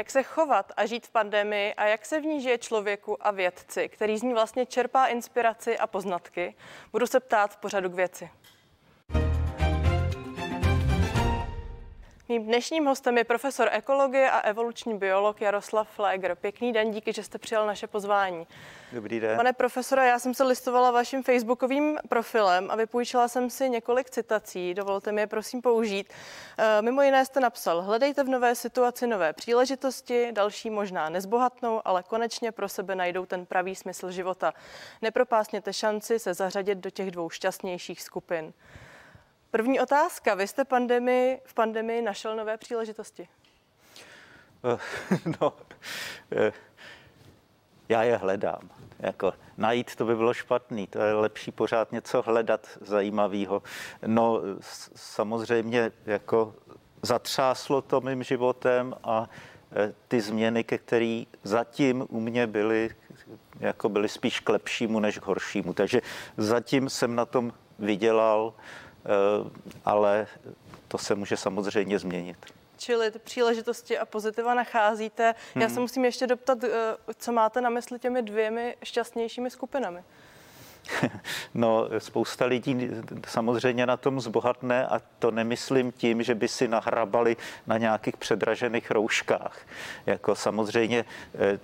Jak se chovat a žít v pandemii a jak se v ní žije člověku a vědci, který z ní vlastně čerpá inspiraci a poznatky, budu se ptát v pořadu k věci. Mým dnešním hostem je profesor ekologie a evoluční biolog Jaroslav Flegr. Pěkný den, díky, že jste přijal naše pozvání. Dobrý den. Pane profesore, já jsem se listovala vaším facebookovým profilem a vypůjčila jsem si několik citací. Dovolte mi je prosím použít. E, mimo jiné jste napsal, hledejte v nové situaci nové příležitosti, další možná nezbohatnou, ale konečně pro sebe najdou ten pravý smysl života. Nepropásněte šanci se zařadit do těch dvou šťastnějších skupin. První otázka. Vy jste pandemii, v pandemii našel nové příležitosti? Eh, no, eh, já je hledám. Jako najít to by bylo špatný, to je lepší pořád něco hledat zajímavého. No samozřejmě jako zatřáslo to mým životem a eh, ty změny, ke které zatím u mě byly, jako byly spíš k lepšímu než k horšímu. Takže zatím jsem na tom vydělal ale to se může samozřejmě změnit. Čili ty příležitosti a pozitiva nacházíte. Já hmm. se musím ještě doptat, eh, co máte na mysli těmi dvěmi šťastnějšími skupinami. No, spousta lidí samozřejmě na tom zbohatne a to nemyslím tím, že by si nahrabali na nějakých předražených rouškách. Jako samozřejmě eh,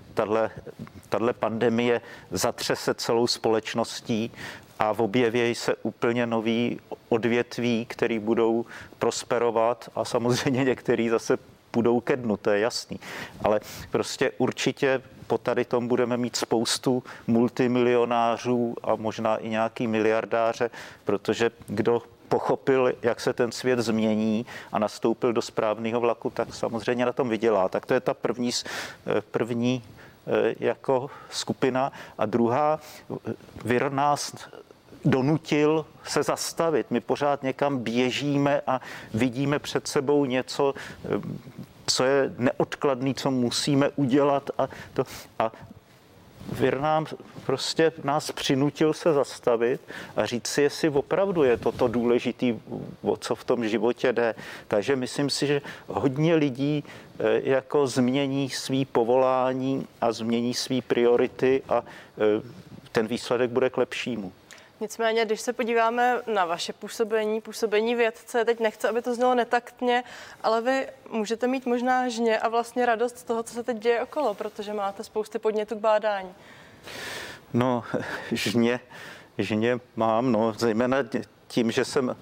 tahle pandemie zatřese celou společností a objeví se úplně nový odvětví, který budou prosperovat a samozřejmě některý zase půjdou ke dnu, to je jasný. Ale prostě určitě po tady tom budeme mít spoustu multimilionářů a možná i nějaký miliardáře, protože kdo pochopil, jak se ten svět změní a nastoupil do správného vlaku, tak samozřejmě na tom vydělá. Tak to je ta první, první eh, jako skupina. A druhá, vir nás donutil se zastavit. My pořád někam běžíme a vidíme před sebou něco, eh, co je neodkladný, co musíme udělat a, to, a Vir nám prostě nás přinutil se zastavit a říct si, jestli opravdu je toto důležitý, o co v tom životě jde. Takže myslím si, že hodně lidí eh, jako změní svý povolání a změní svý priority a eh, ten výsledek bude k lepšímu. Nicméně, když se podíváme na vaše působení, působení vědce, teď nechci, aby to znělo netaktně, ale vy můžete mít možná žně a vlastně radost z toho, co se teď děje okolo, protože máte spousty podnětů k bádání. No, žně, žně mám, no, zejména tím, že jsem,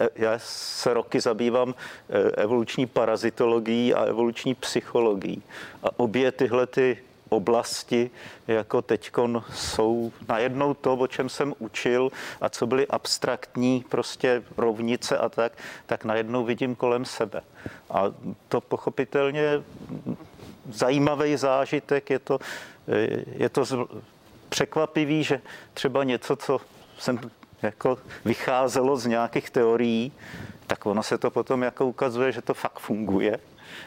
eh, já se roky zabývám eh, evoluční parazitologií a evoluční psychologií. A obě tyhle ty oblasti, jako teď jsou najednou to, o čem jsem učil a co byly abstraktní prostě rovnice a tak, tak najednou vidím kolem sebe. A to pochopitelně zajímavý zážitek, je to, je to překvapivý, že třeba něco, co jsem jako vycházelo z nějakých teorií, tak ono se to potom jako ukazuje, že to fakt funguje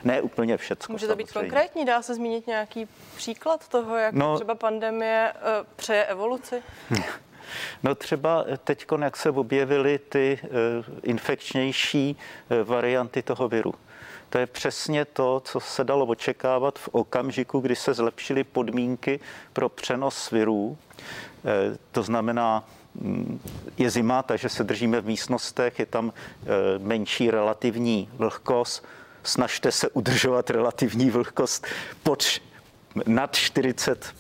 ne úplně všecko. Může to být samozřejmě. konkrétní? Dá se zmínit nějaký příklad toho, jak no, třeba pandemie uh, přeje evoluci? No třeba teď, jak se objevily ty uh, infekčnější varianty toho viru. To je přesně to, co se dalo očekávat v okamžiku, kdy se zlepšily podmínky pro přenos virů. To znamená, mm, je zima, takže se držíme v místnostech, je tam menší relativní vlhkost, snažte se udržovat relativní vlhkost pod nad 40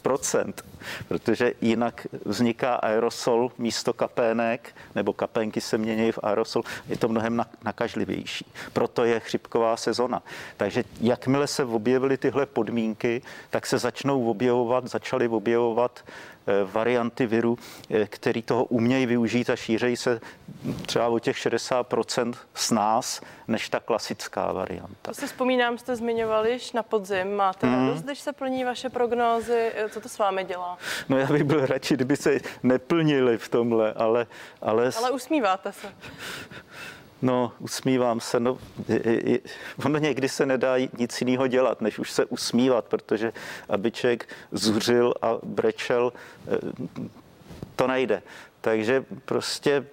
protože jinak vzniká aerosol místo kapének, nebo kapénky se mění v aerosol, je to mnohem nakažlivější. Proto je chřipková sezona. Takže jakmile se objevily tyhle podmínky, tak se začnou objevovat, začaly objevovat Eh, varianty viru, eh, který toho umějí využít a šířejí se třeba o těch 60% s nás, než ta klasická varianta. To si vzpomínám, jste zmiňovali na podzim. Máte mm. radost, když se plní vaše prognózy? Eh, co to s vámi dělá? No já bych byl radši, kdyby se neplnili v tomhle, ale... Ale, ale usmíváte se. No, usmívám se. No, ono někdy se nedá nic jiného dělat, než už se usmívat, protože aby člověk zuřil a brečel, eh, to nejde. Takže prostě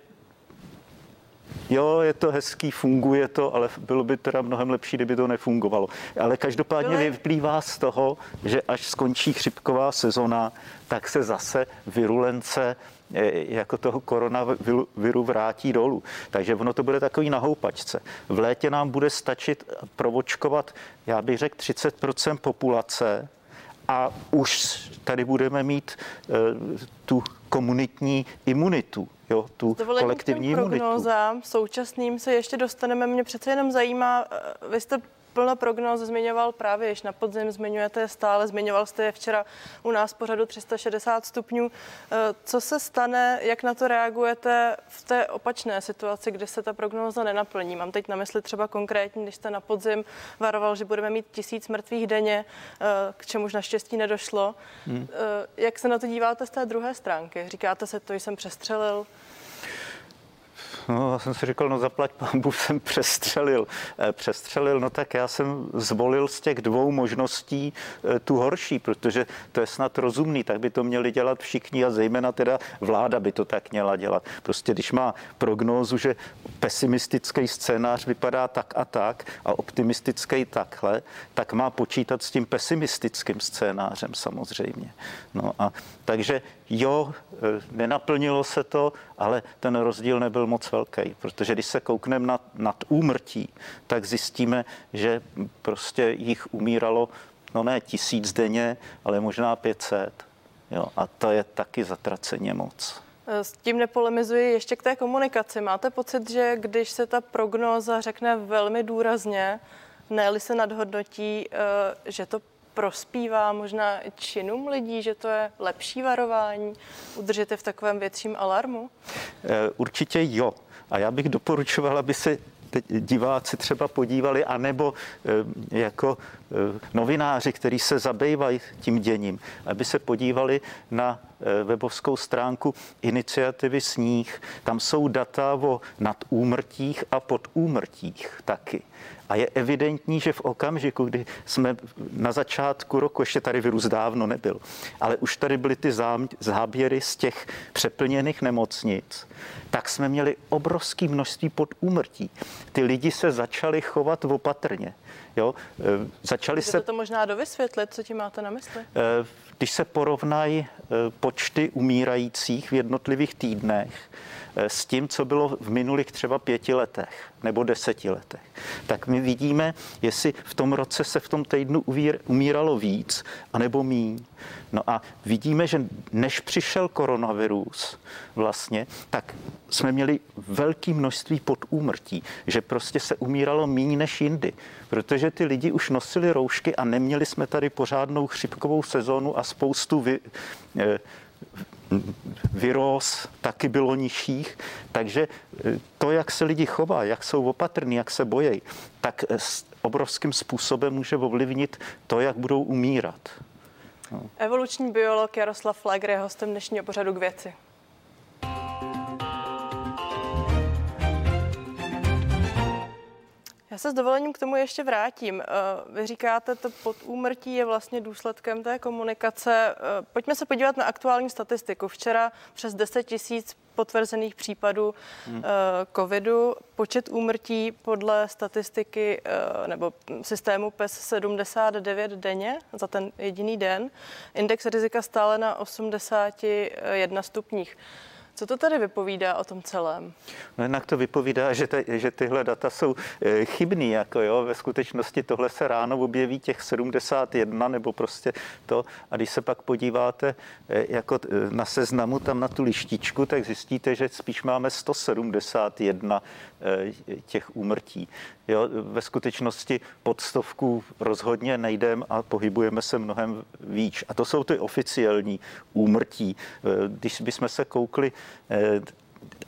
jo, je to hezký, funguje to, ale bylo by teda mnohem lepší, kdyby to nefungovalo. Ale každopádně vyplývá z toho, že až skončí chřipková sezona, tak se zase virulence eh, jako toho koronaviru vrátí dolů. Takže ono to bude takový na houpačce. V létě nám bude stačit provočkovat, já bych řekl, 30% populace a už tady budeme mít uh, tu komunitní imunitu jo, tu kolektivní imunitu. prognózám současným se ještě dostaneme. Mě přece jenom zajímá, eh, vy jste plno prognóz zmiňoval právě již na podzim, zmiňujete stále, zmiňoval jste je včera u nás pořadu 360 stupňů. Eh, co se stane, jak na to reagujete v té opačné situaci, kdy se ta prognóza nenaplní? Mám teď na mysli třeba konkrétně, když jste na podzim varoval, že budeme mít tisíc mrtvých denně, eh, k čemuž naštěstí nedošlo. Hmm. Jak se na to díváte z té druhé stránky? Říkáte se, to jsem přestřelil? No, já jsem si říkal, no zaplať pambu jsem přestřelil. Eh, přestřelil, no tak já jsem zvolil z těch dvou možností eh, tu horší, protože to je snad rozumný, tak by to měli dělat všichni a zejména teda vláda by to tak měla dělat. Prostě když má prognózu, že pesimistický scénář vypadá tak a tak a optimistický takhle, tak má počítat s tím pesimistickým scénářem samozřejmě. No a takže jo, e, nenaplnilo se to, ale ten rozdíl nebyl moc velký, protože když se koukneme nad, nad úmrtí, tak zjistíme, že prostě jich umíralo, no ne tisíc denně, ale možná 500. Jo, a to je taky zatraceně moc. E, s tím nepolemizuji ještě k té komunikaci. Máte pocit, že když se ta prognóza řekne velmi důrazně, ne se nadhodnotí, e, že to prospívá možná činům lidí, že to je lepší varování? Udržíte v takovém větším alarmu? Eh, určitě jo. A já bych doporučoval, aby se diváci třeba podívali, anebo eh, jako novináři, kteří se zabývají tím děním, aby se podívali na webovskou stránku iniciativy Sníh. Tam jsou data o nadúmrtích a podúmrtích taky. A je evidentní, že v okamžiku, kdy jsme na začátku roku, ještě tady virus dávno nebyl, ale už tady byly ty záběry z těch přeplněných nemocnic, tak jsme měli obrovské množství podúmrtí. Ty lidi se začali chovat opatrně. Jo? E, začali se... to možná dovysvětlit, co tím máte na mysli? E, když se porovnají e, počty umírajících v jednotlivých týdnech, Eh, s tím, co bylo v minulých třeba pěti letech nebo deseti letech, tak my vidíme, jestli v tom roce se v tom týdnu umíralo víc anebo míň. No a vidíme, že než přišel koronavirus vlastně, tak jsme měli velké množství podúmrtí, že prostě se umíralo míň než jindy, protože ty lidi už nosili roušky a neměli jsme tady pořádnou chřipkovou sezónu a spoustu vy, eh, vyrost taky bylo nižších, takže e, to, jak se lidi chová, jak jsou opatrní, jak se bojí, tak e, s obrovským způsobem může ovlivnit to, jak budou umírat. No. Evoluční biolog Jaroslav Flegr je hostem dnešního pořadu k věci. Já se s dovolením k tomu ještě vrátím. Eh, vy říkáte, to podúmrtí je vlastně důsledkem té komunikace. Eh, pojďme se podívat na aktuální statistiku. Včera přes 10 tisíc potvrzených případů hmm. covidu. Počet úmrtí podle statistiky nebo systému PES 79 denně za ten jediný den. Index rizika stále na 81 stupních. Co to tady vypovídá o tom celém? No jednak to vypovídá, že, te, že tyhle data jsou e, chybný. Jako jo. Ve skutečnosti tohle se ráno objeví těch 71 nebo prostě to. A když se pak podíváte e, jako e, na seznamu tam na tu lištičku, tak zjistíte, že spíš máme 171 těch úmrtí. Jo, ve skutečnosti pod stovku rozhodně nejdem a pohybujeme se mnohem víc. A to jsou ty oficiální úmrtí. Když bychom se koukli Eh,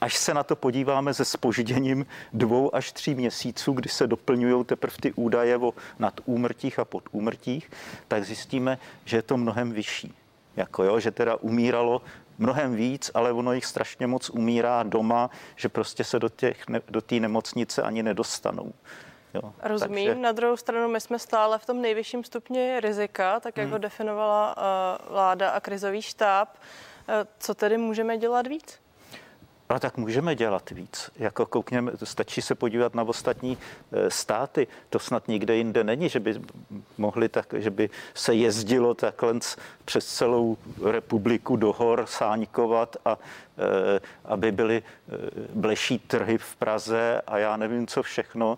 až se na to podíváme se spožděním dvou až tří měsíců, kdy se doplňují teprve ty údaje o nadúmrtích a podúmrtích, tak zjistíme, že je to mnohem vyšší. Jako jo, že teda umíralo mnohem víc, ale ono jich strašně moc umírá doma, že prostě se do té do nemocnice ani nedostanou. Jo, Rozumím. Takže... Na druhou stranu, my jsme stále v tom nejvyšším stupni rizika, tak jak hmm. ho definovala uh, vláda a krizový štáb. Uh, co tedy můžeme dělat víc? Ale tak můžeme dělat víc. Jako koukněme, stačí se podívat na ostatní e, státy. To snad nikde jinde není, že by mohli tak, že by se jezdilo takhle přes celou republiku do hor sáňkovat a e, aby byly e, bleší trhy v Praze a já nevím, co všechno.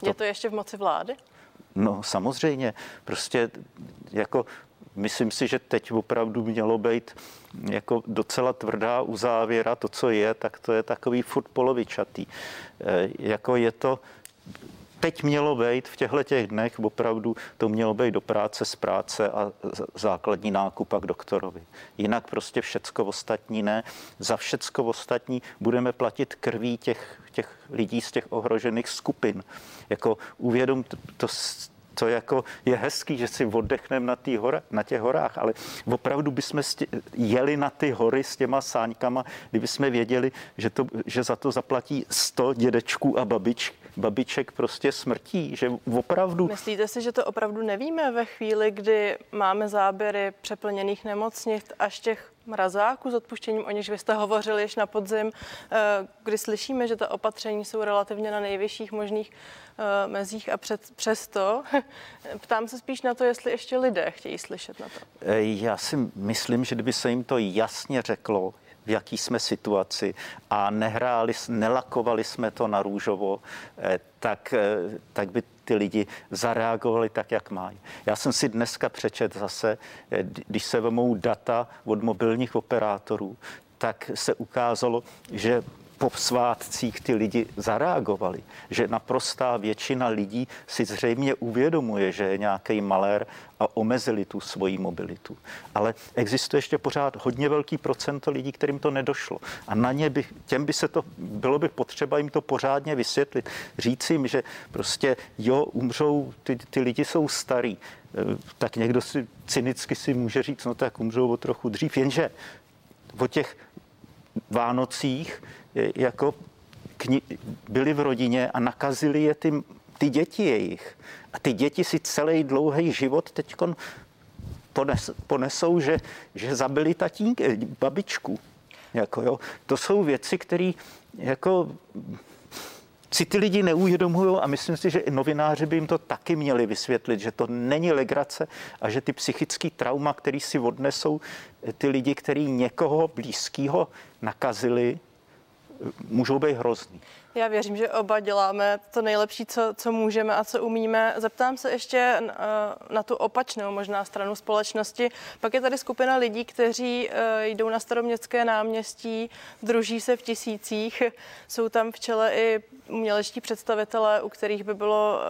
To... Je to ještě v moci vlády? No samozřejmě, prostě jako myslím si, že teď opravdu mělo být jako docela tvrdá uzávěra, to, co je, tak to je takový furt polovičatý. E, jako je to, teď mělo být v těchto těch dnech opravdu to mělo být do práce z práce a základní nákup a k doktorovi. Jinak prostě všecko ostatní ne. Za všecko ostatní budeme platit krví těch, těch lidí z těch ohrožených skupin. Jako uvědom to, to jako je hezký, že si oddechneme na, hora, na těch horách, ale opravdu bychom jeli na ty hory s těma sáňkama, kdyby jsme věděli, že, to, že za to zaplatí 100 dědečků a babič, babiček prostě smrtí, že opravdu... Myslíte si, že to opravdu nevíme ve chvíli, kdy máme záběry přeplněných nemocnic až těch mrazáků s odpuštěním, o nichž vy jste hovořili již na podzim, eh, kdy slyšíme, že ta opatření jsou relativně na nejvyšších možných eh, mezích a před, přesto ptám se spíš na to, jestli ještě lidé chtějí slyšet na to. Eh, já si myslím, že kdyby se jim to jasně řeklo, v jaký jsme situaci a nehráli, nelakovali jsme to na růžovo, tak, tak by ty lidi zareagovali tak, jak mají. Já jsem si dneska přečet zase, když se vemou data od mobilních operátorů, tak se ukázalo, že po svátcích ty lidi zareagovali, že naprostá většina lidí si zřejmě uvědomuje, že je nějaký malér a omezili tu svoji mobilitu. Ale existuje ještě pořád hodně velký procento lidí, kterým to nedošlo. A na ně by, těm by se to, bylo by potřeba jim to pořádně vysvětlit. Říct jim, že prostě jo, umřou, ty, ty lidi jsou starý. E, tak někdo si cynicky si může říct, no tak umřou o trochu dřív, jenže o těch Vánocích jako kni- byli v rodině a nakazili je ty, ty děti jejich. A ty děti si celý dlouhý život teď pones, ponesou, že, že zabili tatínky, babičku. Jako, jo. To jsou věci, které jako si ty lidi neuvědomují a myslím si, že i novináři by jim to taky měli vysvětlit, že to není legrace a že ty psychické trauma, který si odnesou ty lidi, který někoho blízkého nakazili, můžou být hrozný. Já věřím, že oba děláme to nejlepší, co, co můžeme a co umíme. Zeptám se ještě na, eh, na tu opačnou možná stranu společnosti. Pak je tady skupina lidí, kteří eh, jdou na staroměstské náměstí, druží se v tisících. Jsou tam v čele i umělečtí představitelé, u kterých by bylo,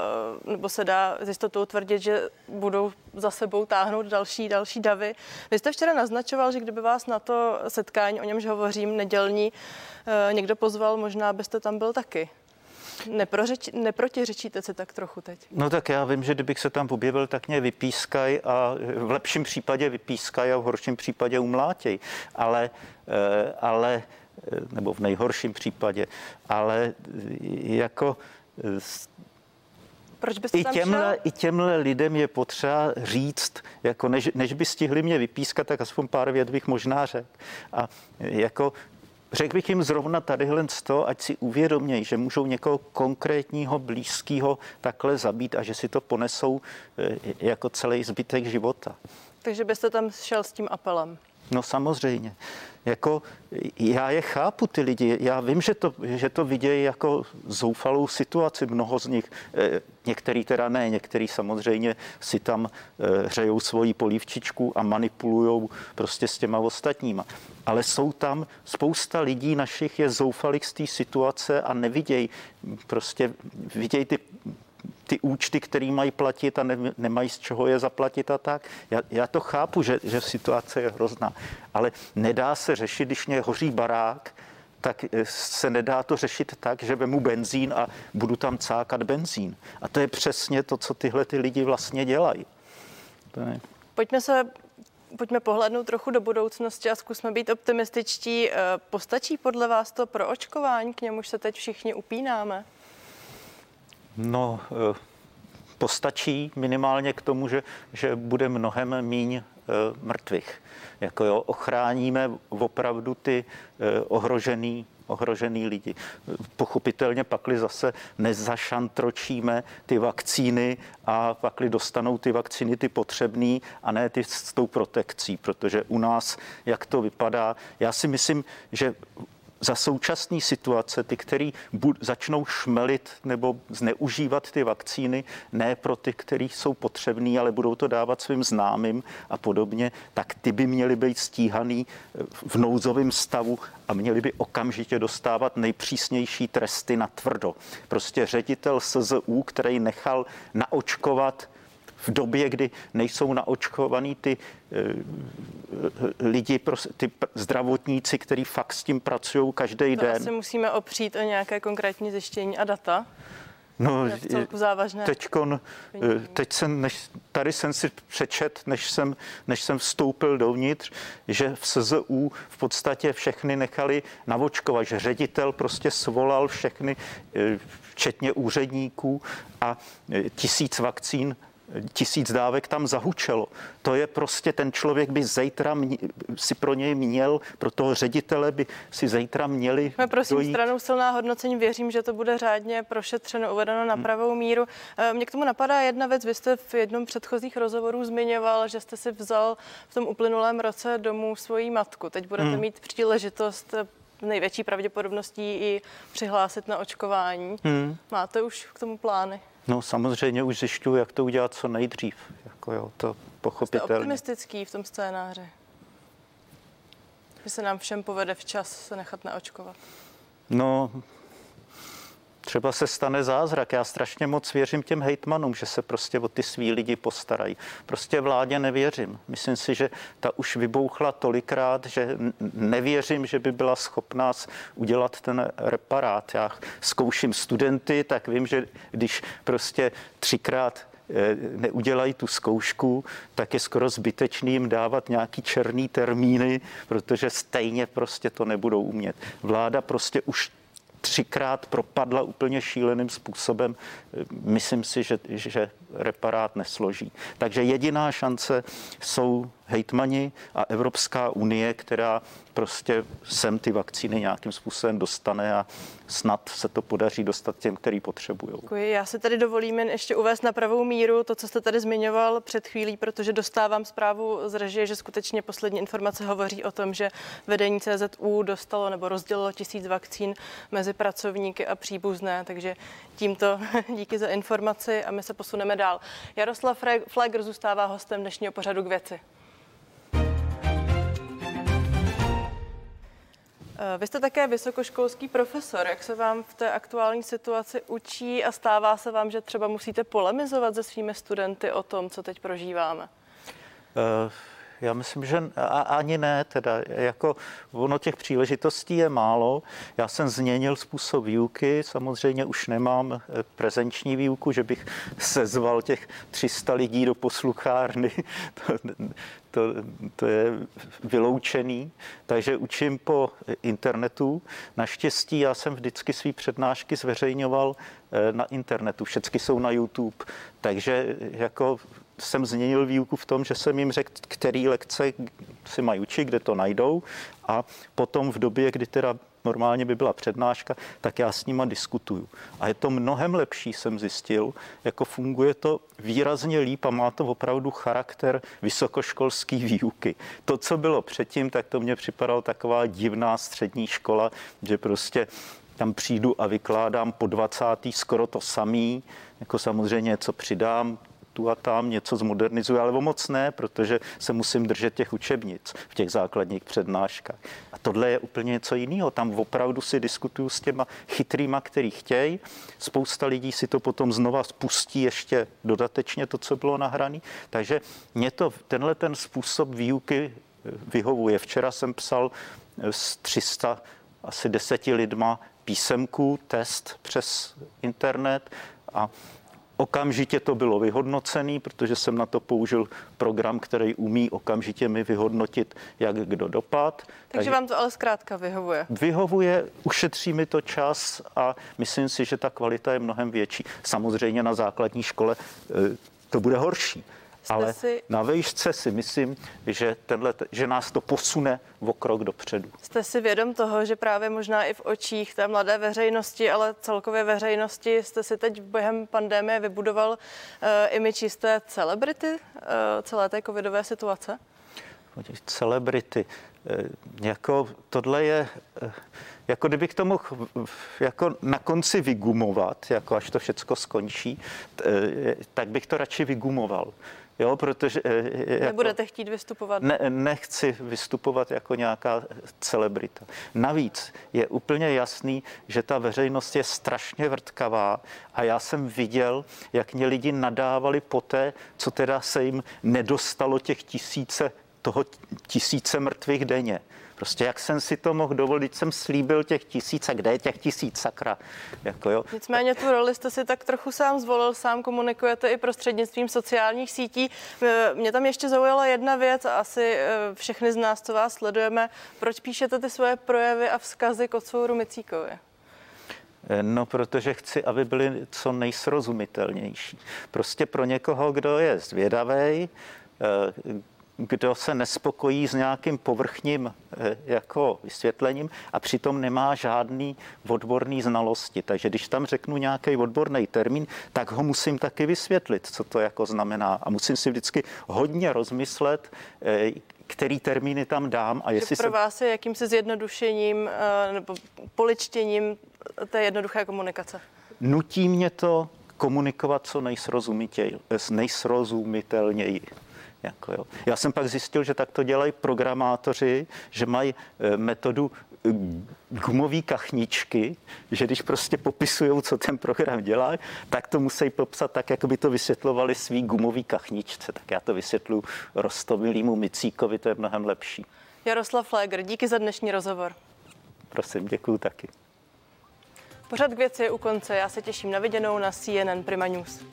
eh, nebo se dá s jistotou tvrdit, že budou za sebou táhnout další, další davy. Vy jste včera naznačoval, že kdyby vás na to setkání, o němž hovořím, nedělní, někdo pozval, možná byste tam byl taky. Neprořeč, neprotiřečíte se tak trochu teď? No tak já vím, že kdybych se tam objevil, tak mě vypískaj a v lepším případě vypískaj a v horším případě umlátěj. Ale, eh, ale eh, nebo v nejhorším případě, ale jako proč byste I těmhle, I těmhle lidem je potřeba říct, jako než, než by stihli mě vypískat, tak aspoň pár věd bych možná řekl. A jako Řekl bych jim zrovna tadyhle to, ať si uvědomějí, že můžou někoho konkrétního, blízkého takhle zabít a že si to ponesou eh, jako celý zbytek života. Takže byste tam šel s tím apelem? No samozřejmě. Jako já je chápu, ty lidi. Já vím, že to, že to vidějí jako zoufalou situaci. Mnoho z nich, eh, některý teda ne, některý samozřejmě si tam eh, hřejou svoji polívčičku a manipulují prostě s těma ostatníma. Ale jsou tam spousta lidí našich je zoufalých z té situace a nevidějí, prostě vidějí ty ty účty, které mají platit a ne, nemají z čeho je zaplatit a tak. Já, já to chápu, že, že situace je hrozná, ale nedá se řešit, když mě hoří barák, tak eh, se nedá to řešit tak, že vemu benzín a budu tam cákat benzín. A to je přesně to, co tyhle ty lidi vlastně dělají. je... Pojďme se pojďme pohlednout trochu do budoucnosti a zkusme být optimističtí. Eh, postačí podle vás to pro očkování, k němuž se teď všichni upínáme? No, eh, postačí minimálně k tomu, že, že bude mnohem míň mrtvých. Jako jo, ochráníme opravdu ty ohrožený ohrožený lidi. Pochopitelně pakli zase nezašantročíme ty vakcíny a pakli dostanou ty vakcíny ty potřebný a ne ty s tou protekcí, protože u nás, jak to vypadá, já si myslím, že za současné situace, ty, který bud, začnou šmelit nebo zneužívat ty vakcíny, ne pro ty, který jsou potřební, ale budou to dávat svým známým a podobně, tak ty by měly být stíhaný eh, v nouzovém stavu a měli by okamžitě dostávat nejpřísnější tresty na tvrdo. Prostě ředitel SZU, který nechal naočkovat v době, kdy nejsou naočkovaný ty e, lidi, ty zdravotníci, kteří fakt s tím pracují každý to den. asi musíme opřít o nějaké konkrétní zjištění a data. No, závažné. Teďkon, eh, teď jsem, než, tady jsem si přečet, než jsem, než jsem vstoupil dovnitř, že v SZU v podstatě všechny nechali navočkovat, že ředitel prostě svolal všechny, včetně úředníků a tisíc vakcín tisíc dávek tam zahučelo. To je prostě, ten člověk by zítra si pro něj měl, pro toho ředitele by si zítra měli My prosím dojít. stranou silná hodnocení, věřím, že to bude řádně prošetřeno, uvedeno na hmm. pravou míru. Eh, Mně k tomu napadá jedna věc, vy jste v jednom předchozích rozhovorů zmiňoval, že jste si vzal v tom uplynulém roce domů svoji matku. Teď budete hmm. mít příležitost eh, největší pravděpodobností i přihlásit na očkování. Hmm. Máte už k tomu plány? No samozřejmě už zjišťuju, jak to udělat co nejdřív. Jako jo, to pochopitelně. Jste optimistický v tom scénáři? Že se nám všem povede včas se nechat naočkovat? No, třeba se stane zázrak. Já strašně moc věřím těm hejtmanům, že se prostě o ty svý lidi postarají. Prostě vládě nevěřím. Myslím si, že ta už vybouchla tolikrát, že nevěřím, že by byla schopná udělat ten reparát. Já zkouším studenty, tak vím, že když prostě třikrát eh, neudělají tu zkoušku, tak je skoro zbytečný jim dávat nějaký černý termíny, protože stejně prostě to nebudou umět. Vláda prostě už třikrát propadla úplně šíleným způsobem. Myslím si, že, že reparát nesloží. Takže jediná šance jsou hejtmani a Evropská unie, která prostě sem ty vakcíny nějakým způsobem dostane a snad se to podaří dostat těm, který potřebují. Děkuji. Já se tady dovolím jen ještě uvést na pravou míru to, co jste tady zmiňoval před chvílí, protože dostávám zprávu z režie, že skutečně poslední informace hovoří o tom, že vedení CZU dostalo nebo rozdělilo tisíc vakcín mezi pracovníky a příbuzné, takže tímto díky za informaci a my se posuneme dál. Jaroslav Flegr zůstává hostem dnešního pořadu k věci. Vy jste také vysokoškolský profesor. Jak se vám v té aktuální situaci učí a stává se vám, že třeba musíte polemizovat se svými studenty o tom, co teď prožíváme? Já myslím, že ani ne, teda jako ono těch příležitostí je málo. Já jsem změnil způsob výuky, samozřejmě už nemám eh, prezenční výuku, že bych sezval těch 300 lidí do posluchárny. To, to, to je vyloučený, takže učím po internetu. Naštěstí já jsem vždycky své přednášky zveřejňoval eh, na internetu, všechny jsou na YouTube, takže jako jsem změnil výuku v tom, že jsem jim řekl, který lekce si mají učit, kde to najdou a potom v době, kdy teda normálně by byla přednáška, tak já s nima diskutuju. A je to mnohem lepší, jsem zjistil, jako funguje to výrazně líp a má to opravdu charakter vysokoškolský výuky. To, co bylo předtím, tak to mě připadalo taková divná střední škola, že prostě tam přijdu a vykládám po 20. skoro to samý, jako samozřejmě co přidám, tu a tam něco zmodernizuje, ale moc ne, protože se musím držet těch učebnic v těch základních přednáškách. A tohle je úplně něco jiného. Tam opravdu si diskutuju s těma chytrýma, který chtějí. Spousta lidí si to potom znova spustí ještě dodatečně to, co bylo nahrané. Takže mě to, tenhle ten způsob výuky vyhovuje. Včera jsem psal s 300 asi deseti lidma písemku, test přes internet a Okamžitě to bylo vyhodnocený, protože jsem na to použil program, který umí okamžitě mi vyhodnotit, jak kdo dopad. Takže, Takže vám to ale zkrátka vyhovuje? Vyhovuje, ušetří mi to čas a myslím si, že ta kvalita je mnohem větší. Samozřejmě na základní škole eh, to bude horší Jste Ale si... na výšce si myslím, že, tenhle, že nás to posune o krok dopředu. Jste si vědom toho, že právě možná i v očích té mladé veřejnosti, ale celkově veřejnosti jste si teď během pandemie vybudoval uh, imič jisté celebrity uh, celé té covidové situace? Celebrity. Uh, jako tohle je... Uh, jako kdybych to mohl jako na konci vygumovat, jako až to všecko skončí, tak bych to radši vygumoval. Jo, protože... Jako, Nebudete chtít vystupovat? Ne, nechci vystupovat jako nějaká celebrita. Navíc je úplně jasný, že ta veřejnost je strašně vrtkavá a já jsem viděl, jak mě lidi nadávali po té, co teda se jim nedostalo těch tisíce, toho tisíce mrtvých denně. Prostě jak jsem si to mohl dovolit, jsem slíbil těch tisíc a kde je těch tisíc, sakra. Jako jo. Nicméně tu roli jste si tak trochu sám zvolil, sám komunikujete i prostřednictvím sociálních sítí. E, mě tam ještě zaujala jedna věc a asi e, všechny z nás, co vás sledujeme. Proč píšete ty svoje projevy a vzkazy k otcouru Micíkovi? E, no, protože chci, aby byly co nejsrozumitelnější. Prostě pro někoho, kdo je zvědavý, kdo se nespokojí s nějakým povrchním eh, jako vysvětlením a přitom nemá žádný odborný znalosti. Takže když tam řeknu nějaký odborný termín, tak ho musím taky vysvětlit, co to jako znamená. A musím si vždycky hodně rozmyslet, eh, který termíny tam dám. A jestli pro se... vás je jakýmsi zjednodušením eh, nebo poličtěním té jednoduché komunikace? Nutí mě to komunikovat co nejsrozumitelněji. Jako jo. Já jsem pak zjistil, že tak to dělají programátoři, že mají e, metodu e, gumové kachničky, že když prostě popisují, co ten program dělá, tak to musí popsat tak, jako by to vysvětlovali svý gumový kachničce. Tak já to vysvětlu Rostomilýmu Micíkovi, to je mnohem lepší. Jaroslav Fléger, díky za dnešní rozhovor. Prosím, děkuji taky. Pořad k věci je u konce. Já se těším na viděnou na CNN Prima News.